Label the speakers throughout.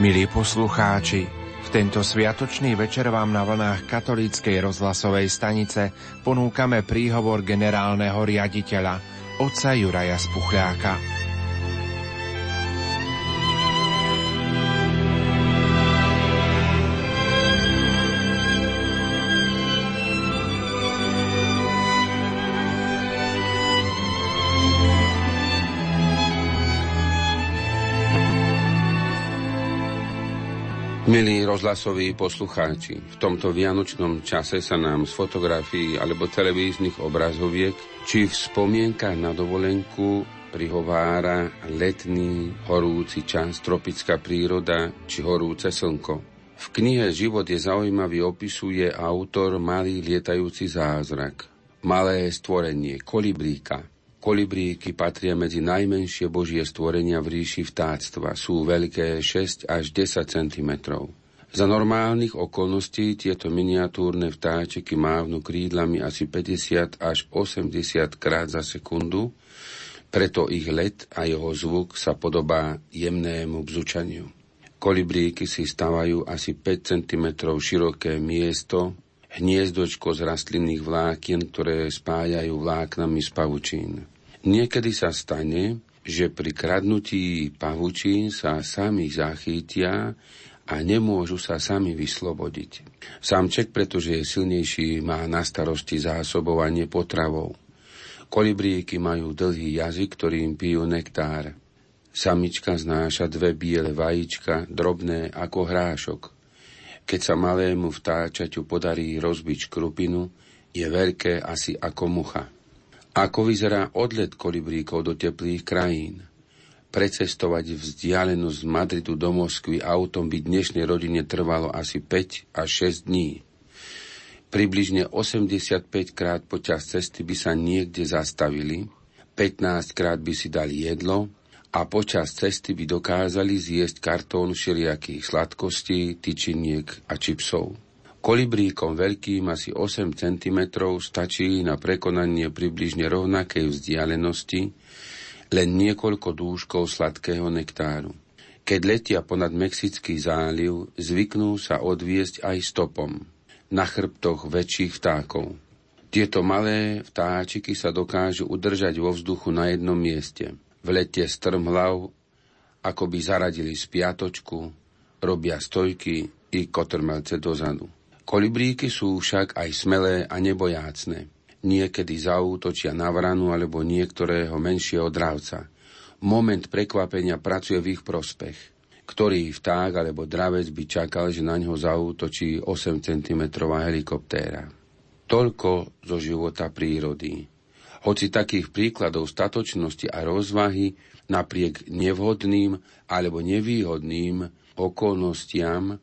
Speaker 1: Milí poslucháči, v tento sviatočný večer vám na vlnách katolíckej rozhlasovej stanice ponúkame príhovor generálneho riaditeľa, otca Juraja Spuchľáka.
Speaker 2: Milí rozhlasoví poslucháči, v tomto vianočnom čase sa nám z fotografií alebo televíznych obrazoviek či v spomienkach na dovolenku prihovára letný horúci čas, tropická príroda či horúce slnko. V knihe Život je zaujímavý opisuje autor malý lietajúci zázrak. Malé stvorenie, kolibríka, Kolibríky patria medzi najmenšie božie stvorenia v ríši vtáctva. Sú veľké 6 až 10 cm. Za normálnych okolností tieto miniatúrne vtáčiky mávnu krídlami asi 50 až 80 krát za sekundu, preto ich let a jeho zvuk sa podobá jemnému bzučaniu. Kolibríky si stavajú asi 5 cm široké miesto, hniezdočko z rastlinných vlákien, ktoré spájajú vláknami z pavučín. Niekedy sa stane, že pri kradnutí pavučín sa sami zachytia a nemôžu sa sami vyslobodiť. Samček, pretože je silnejší, má na starosti zásobovanie potravou. Kolibríky majú dlhý jazyk, ktorým pijú nektár. Samička znáša dve biele vajíčka, drobné ako hrášok. Keď sa malému vtáčaťu podarí rozbiť škrupinu, je veľké asi ako mucha. Ako vyzerá odlet kolibríkov do teplých krajín? Precestovať vzdialenosť z Madridu do Moskvy autom by dnešnej rodine trvalo asi 5 až 6 dní. Približne 85 krát počas cesty by sa niekde zastavili, 15 krát by si dali jedlo a počas cesty by dokázali zjesť kartón všelijakých sladkostí, tyčiniek a čipsov. Kolibríkom veľkým asi 8 cm stačí na prekonanie približne rovnakej vzdialenosti len niekoľko dúškov sladkého nektáru. Keď letia ponad Mexický záliv, zvyknú sa odviesť aj stopom na chrbtoch väčších vtákov. Tieto malé vtáčiky sa dokážu udržať vo vzduchu na jednom mieste. V lete strmhlav, ako by zaradili spiatočku, robia stojky i kotrmelce dozadu. Kolibríky sú však aj smelé a nebojácne. Niekedy zaútočia na vranu alebo niektorého menšieho dravca. Moment prekvapenia pracuje v ich prospech. Ktorý vták alebo dravec by čakal, že na ňo zaútočí 8 cm helikoptéra. Toľko zo života prírody. Hoci takých príkladov statočnosti a rozvahy napriek nevhodným alebo nevýhodným okolnostiam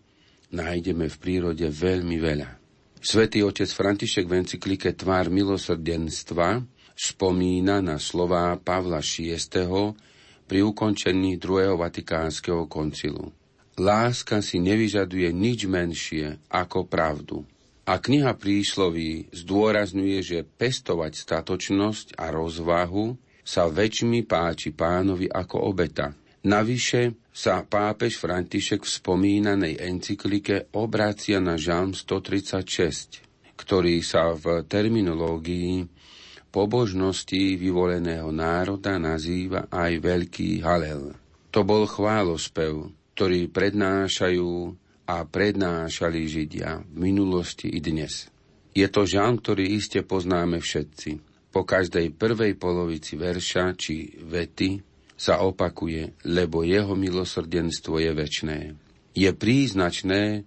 Speaker 2: nájdeme v prírode veľmi veľa. Svetý otec František v encyklike Tvár milosrdenstva spomína na slová Pavla VI. pri ukončení druhého vatikánskeho koncilu. Láska si nevyžaduje nič menšie ako pravdu. A kniha prísloví zdôrazňuje, že pestovať statočnosť a rozvahu sa väčšmi páči pánovi ako obeta. Navyše sa pápež František v spomínanej encyklike obracia na žalm 136, ktorý sa v terminológii pobožnosti vyvoleného národa nazýva aj Veľký Halel. To bol chválospev, ktorý prednášajú a prednášali Židia v minulosti i dnes. Je to žalm, ktorý iste poznáme všetci. Po každej prvej polovici verša či vety sa opakuje, lebo jeho milosrdenstvo je väčné. Je príznačné,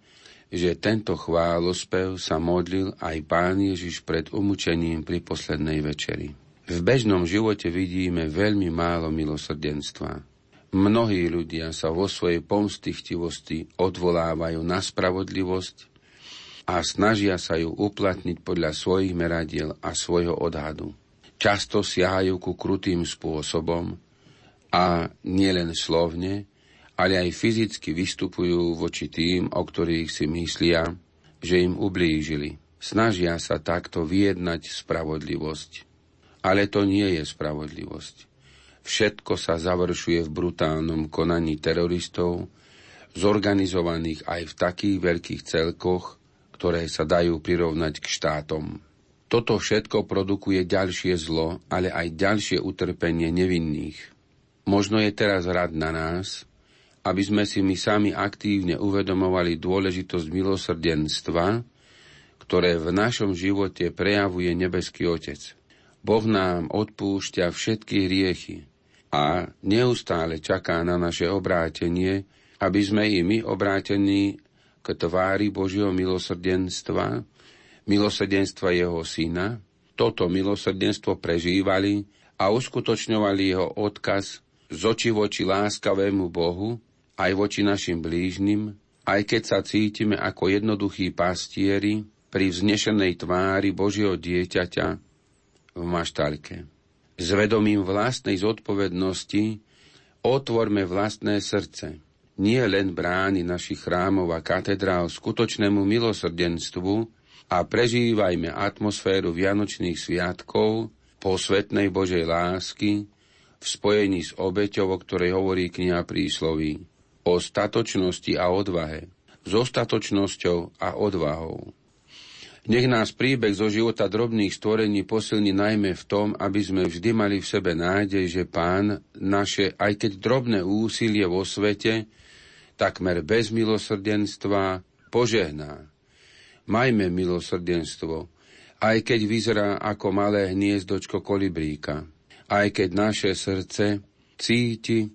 Speaker 2: že tento chválospev sa modlil aj pán Ježiš pred umúčením pri poslednej večeri. V bežnom živote vidíme veľmi málo milosrdenstva. Mnohí ľudia sa vo svojej pomstichtivosti odvolávajú na spravodlivosť a snažia sa ju uplatniť podľa svojich meradiel a svojho odhadu. Často siahajú ku krutým spôsobom, a nielen slovne, ale aj fyzicky vystupujú voči tým, o ktorých si myslia, že im ublížili. Snažia sa takto vyjednať spravodlivosť. Ale to nie je spravodlivosť. Všetko sa završuje v brutálnom konaní teroristov, zorganizovaných aj v takých veľkých celkoch, ktoré sa dajú prirovnať k štátom. Toto všetko produkuje ďalšie zlo, ale aj ďalšie utrpenie nevinných. Možno je teraz rad na nás, aby sme si my sami aktívne uvedomovali dôležitosť milosrdenstva, ktoré v našom živote prejavuje nebeský Otec. Boh nám odpúšťa všetky hriechy a neustále čaká na naše obrátenie, aby sme i my obrátení k tvári Božieho milosrdenstva, milosrdenstva Jeho Syna, toto milosrdenstvo prežívali a uskutočňovali Jeho odkaz z oči voči láskavému Bohu, aj voči našim blížnym, aj keď sa cítime ako jednoduchí pastieri pri vznešenej tvári Božieho dieťaťa v maštalke. S vedomím vlastnej zodpovednosti otvorme vlastné srdce, nie len brány našich chrámov a katedrál skutočnému milosrdenstvu a prežívajme atmosféru Vianočných sviatkov, posvetnej Božej lásky, v spojení s obeťou, o ktorej hovorí kniha prísloví. O statočnosti a odvahe, s ostatočnosťou a odvahou. Nech nás príbeh zo života drobných stvorení posilní najmä v tom, aby sme vždy mali v sebe nádej, že Pán naše, aj keď drobné úsilie vo svete, takmer bez milosrdenstva, požehná. Majme milosrdenstvo, aj keď vyzerá ako malé hniezdočko kolibríka, aj keď naše srdce cíti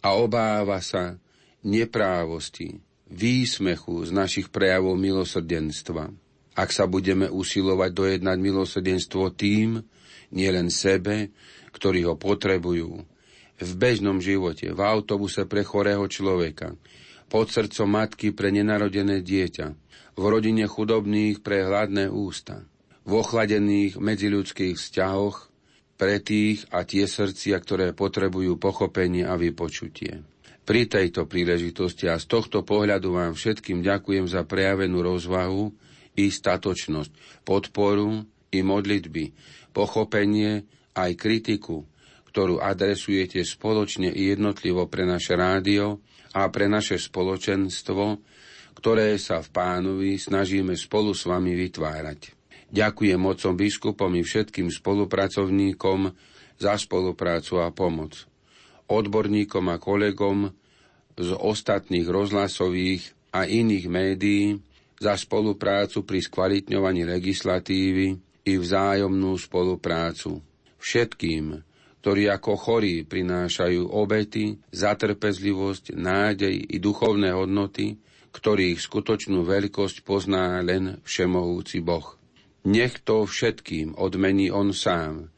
Speaker 2: a obáva sa, neprávosti, výsmechu z našich prejavov milosrdenstva. Ak sa budeme usilovať dojednať milosrdenstvo tým, nielen sebe, ktorí ho potrebujú, v bežnom živote, v autobuse pre chorého človeka, pod srdcom matky pre nenarodené dieťa, v rodine chudobných pre hladné ústa, v ochladených medziľudských vzťahoch pre tých a tie srdcia, ktoré potrebujú pochopenie a vypočutie. Pri tejto príležitosti a z tohto pohľadu vám všetkým ďakujem za prejavenú rozvahu i statočnosť, podporu i modlitby, pochopenie aj kritiku, ktorú adresujete spoločne i jednotlivo pre naše rádio a pre naše spoločenstvo, ktoré sa v pánovi snažíme spolu s vami vytvárať. Ďakujem mocom biskupom i všetkým spolupracovníkom za spoluprácu a pomoc odborníkom a kolegom z ostatných rozhlasových a iných médií za spoluprácu pri skvalitňovaní legislatívy i vzájomnú spoluprácu. Všetkým, ktorí ako chorí prinášajú obety, zatrpezlivosť, nádej i duchovné hodnoty, ktorých skutočnú veľkosť pozná len všemohúci Boh. Nech to všetkým odmení On sám.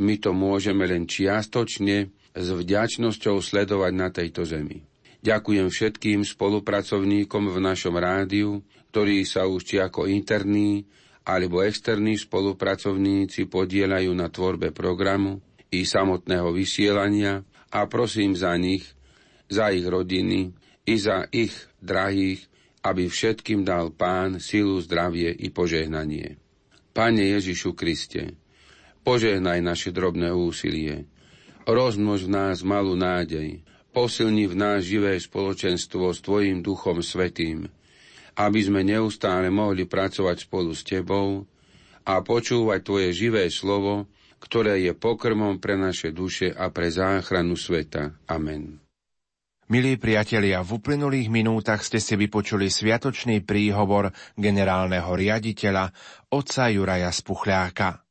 Speaker 2: My to môžeme len čiastočne s vďačnosťou sledovať na tejto zemi. Ďakujem všetkým spolupracovníkom v našom rádiu, ktorí sa už či ako interní alebo externí spolupracovníci podielajú na tvorbe programu i samotného vysielania a prosím za nich, za ich rodiny i za ich drahých, aby všetkým dal Pán silu, zdravie i požehnanie. Pane Ježišu Kriste, požehnaj naše drobné úsilie, Rozmnož v nás malú nádej, posilni v nás živé spoločenstvo s Tvojim Duchom Svetým, aby sme neustále mohli pracovať spolu s Tebou a počúvať Tvoje živé slovo, ktoré je pokrmom pre naše duše a pre záchranu sveta. Amen.
Speaker 1: Milí priatelia, v uplynulých minútach ste si vypočuli sviatočný príhovor generálneho riaditeľa otca Juraja Spuchľáka.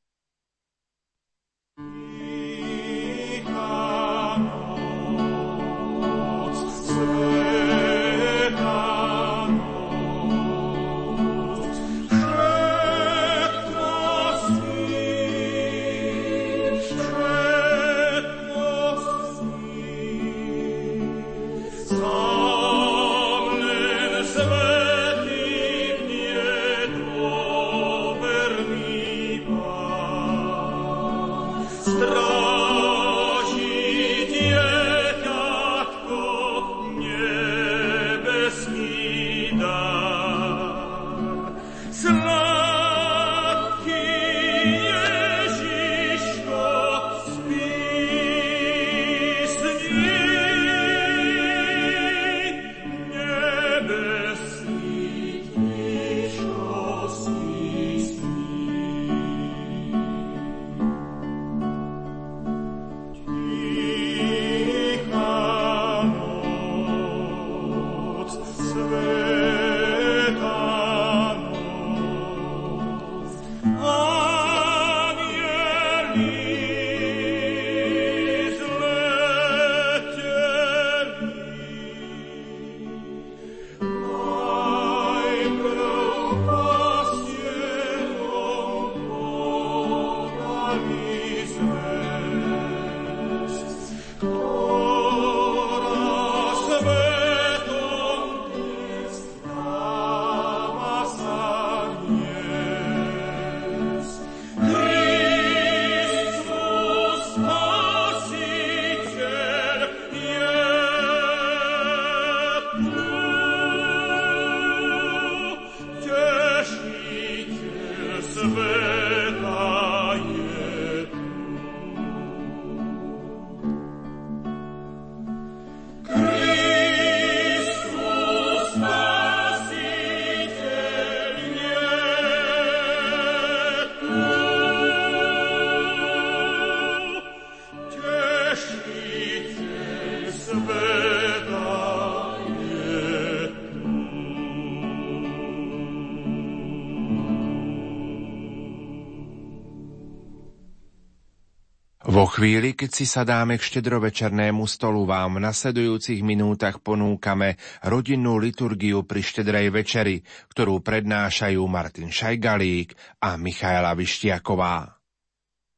Speaker 1: Vo chvíli, keď si sadáme k štedrovečernému stolu, vám v nasledujúcich minútach ponúkame rodinnú liturgiu pri štedrej večeri, ktorú prednášajú Martin Šajgalík a Michaela Vištiaková.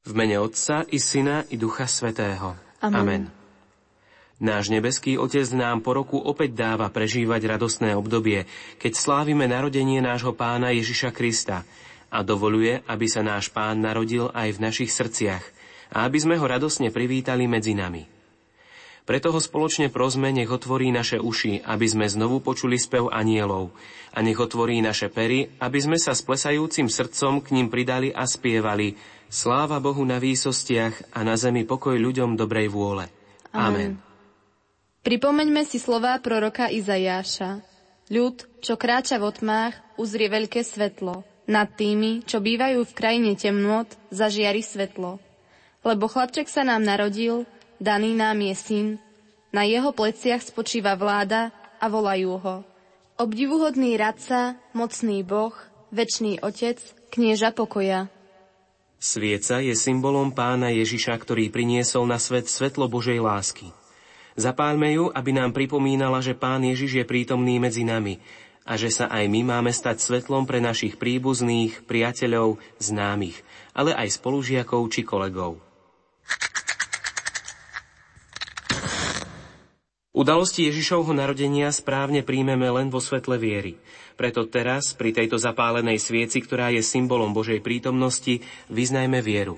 Speaker 3: V mene Otca i Syna i Ducha Svetého. Amen. Amen. Náš nebeský Otec nám po roku opäť dáva prežívať radostné obdobie, keď slávime narodenie nášho pána Ježiša Krista a dovoluje, aby sa náš pán narodil aj v našich srdciach – a aby sme ho radosne privítali medzi nami. Preto ho spoločne prosme, nech otvorí naše uši, aby sme znovu počuli spev anielov a nech otvorí naše pery, aby sme sa s plesajúcim srdcom k ním pridali a spievali Sláva Bohu na výsostiach a na zemi pokoj ľuďom dobrej vôle. Amen.
Speaker 4: Pripomeňme si slová proroka Izajáša. Ľud, čo kráča v otmách, uzrie veľké svetlo. Nad tými, čo bývajú v krajine temnôt, zažiari svetlo lebo chlapček sa nám narodil, daný nám je syn, na jeho pleciach spočíva vláda a volajú ho. Obdivuhodný radca, mocný boh, večný otec, knieža pokoja.
Speaker 3: Svieca je symbolom pána Ježiša, ktorý priniesol na svet svetlo Božej lásky. Zapálme ju, aby nám pripomínala, že pán Ježiš je prítomný medzi nami a že sa aj my máme stať svetlom pre našich príbuzných, priateľov, známych, ale aj spolužiakov či kolegov. Udalosti Ježišovho narodenia správne príjmeme len vo svetle viery. Preto teraz, pri tejto zapálenej svieci, ktorá je symbolom Božej prítomnosti, vyznajme vieru.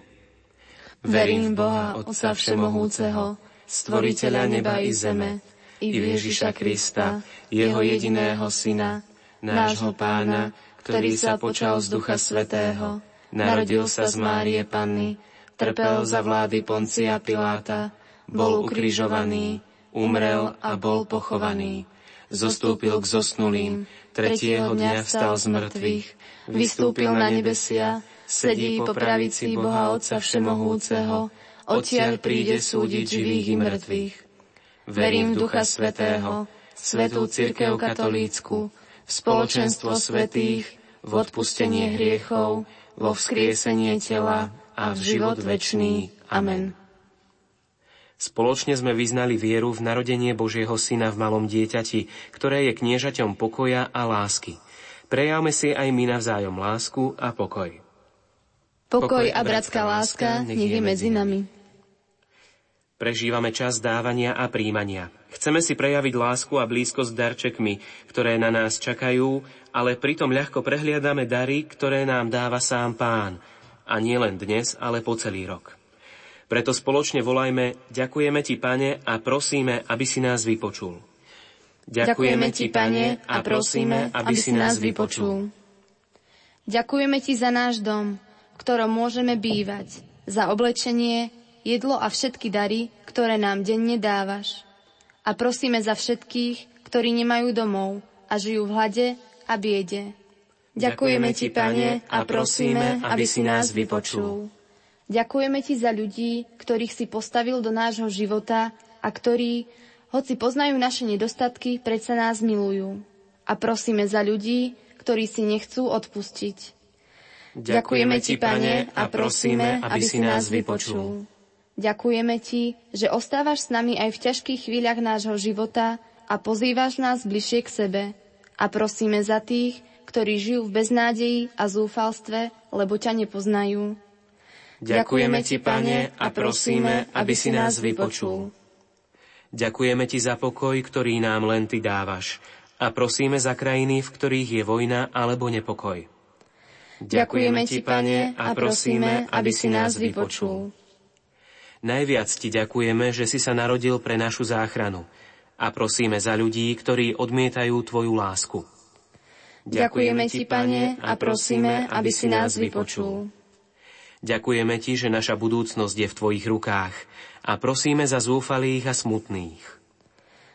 Speaker 4: Verím Boha, Otca Všemohúceho, Stvoriteľa neba i zeme, i v Ježiša Krista, Jeho jediného Syna, nášho Pána, ktorý sa počal z Ducha Svetého, narodil sa z Márie Panny, trpel za vlády Poncia Piláta, bol ukrižovaný, umrel a bol pochovaný. Zostúpil k zosnulým, tretieho dňa vstal z mŕtvych, vystúpil na nebesia, sedí po pravici Boha Otca Všemohúceho, odtiaľ príde súdiť živých i mŕtvych. Verím v Ducha Svetého, Svetú Církev Katolícku, v spoločenstvo svetých, v odpustenie hriechov, vo vzkriesenie tela a v život večný. Amen.
Speaker 3: Spoločne sme vyznali vieru v narodenie Božieho Syna v malom dieťati, ktoré je kniežaťom pokoja a lásky. Prejavme si aj my navzájom lásku a pokoj.
Speaker 4: Pokoj a bratská láska nech je medzi nami.
Speaker 3: Prežívame čas dávania a príjmania. Chceme si prejaviť lásku a blízkosť darčekmi, ktoré na nás čakajú, ale pritom ľahko prehliadame dary, ktoré nám dáva sám Pán. A nie len dnes, ale po celý rok. Preto spoločne volajme, ďakujeme Ti, Pane, a prosíme, aby si nás vypočul.
Speaker 4: Ďakujeme Ti, Pane, a prosíme, aby si nás vypočul. Ďakujeme Ti za náš dom, v ktorom môžeme bývať, za oblečenie, jedlo a všetky dary, ktoré nám denne dávaš. A prosíme za všetkých, ktorí nemajú domov a žijú v hlade a biede. Ďakujeme Ti, Pane, a prosíme, aby si nás vypočul. Ďakujeme Ti za ľudí, ktorých si postavil do nášho života a ktorí, hoci poznajú naše nedostatky, predsa nás milujú. A prosíme za ľudí, ktorí si nechcú odpustiť. Ďakujeme Ti, Pane, a prosíme, aby si nás vypočul. Ďakujeme Ti, že ostávaš s nami aj v ťažkých chvíľach nášho života a pozývaš nás bližšie k sebe. A prosíme za tých, ktorí žijú v beznádeji a zúfalstve, lebo ťa nepoznajú.
Speaker 3: Ďakujeme Ti, Pane, a prosíme, aby si nás vypočul. Ďakujeme Ti za pokoj, ktorý nám len Ty dávaš a prosíme za krajiny, v ktorých je vojna alebo nepokoj.
Speaker 4: Ďakujeme Ti, Pane, a prosíme, aby si nás vypočul.
Speaker 3: Najviac Ti ďakujeme, že si sa narodil pre našu záchranu a prosíme za ľudí, ktorí odmietajú Tvoju lásku.
Speaker 4: Ďakujeme Ti, Pane, a prosíme, aby si nás vypočul.
Speaker 3: Ďakujeme Ti, že naša budúcnosť je v Tvojich rukách a prosíme za zúfalých a smutných.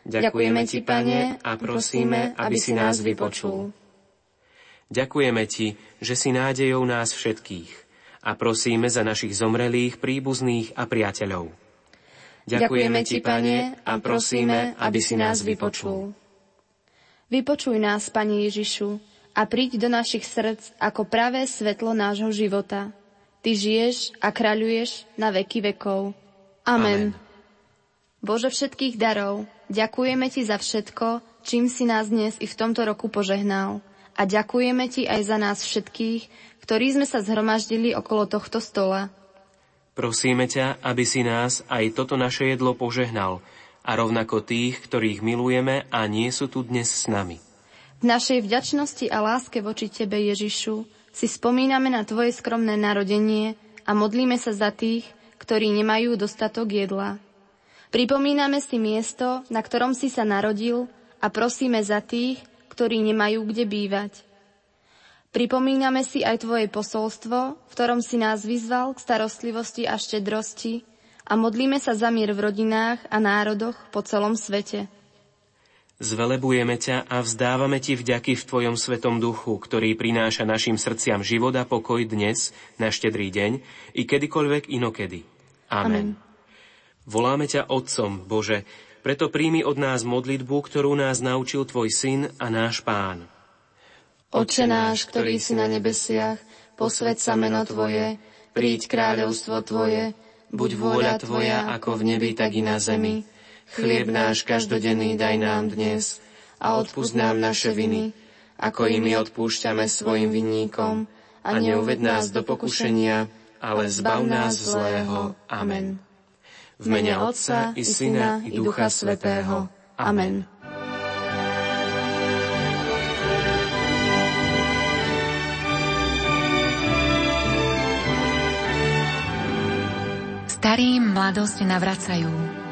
Speaker 4: Ďakujeme Ti, Pane, a prosíme, aby si nás vypočul.
Speaker 3: Ďakujeme Ti, že si nádejou nás všetkých a prosíme za našich zomrelých, príbuzných a priateľov. Ďakujeme Ti, Pane, a prosíme, aby si nás vypočul.
Speaker 4: Vypočuj nás, Pane Ježišu, a príď do našich srdc ako pravé svetlo nášho života. Ty žiješ a kráľuješ na veky vekov. Amen. Amen. Bože všetkých darov, ďakujeme Ti za všetko, čím si nás dnes i v tomto roku požehnal. A ďakujeme Ti aj za nás všetkých, ktorí sme sa zhromaždili okolo tohto stola.
Speaker 3: Prosíme ťa, aby si nás aj toto naše jedlo požehnal a rovnako tých, ktorých milujeme a nie sú tu dnes s nami.
Speaker 4: V našej vďačnosti a láske voči Tebe, Ježišu, si spomíname na Tvoje skromné narodenie a modlíme sa za tých, ktorí nemajú dostatok jedla. Pripomíname si miesto, na ktorom si sa narodil a prosíme za tých, ktorí nemajú kde bývať. Pripomíname si aj Tvoje posolstvo, v ktorom si nás vyzval k starostlivosti a štedrosti a modlíme sa za mier v rodinách a národoch po celom svete.
Speaker 3: Zvelebujeme ťa a vzdávame Ti vďaky v Tvojom Svetom Duchu, ktorý prináša našim srdciam život a pokoj dnes, na štedrý deň, i kedykoľvek inokedy. Amen. Amen. Voláme ťa Otcom, Bože, preto príjmi od nás modlitbu, ktorú nás naučil Tvoj Syn a náš Pán.
Speaker 5: Oče náš, ktorý si na nebesiach, posved sa meno Tvoje, príď kráľovstvo Tvoje, buď vôľa Tvoja ako v nebi, tak i na zemi. Chlieb náš každodenný daj nám dnes a odpúsť nám naše viny, ako i my odpúšťame svojim vinníkom a neuved nás do pokušenia, ale zbav nás zlého. Amen.
Speaker 3: V mene Otca i Syna i Ducha Svetého. Amen.
Speaker 6: Starým mladosť navracajú.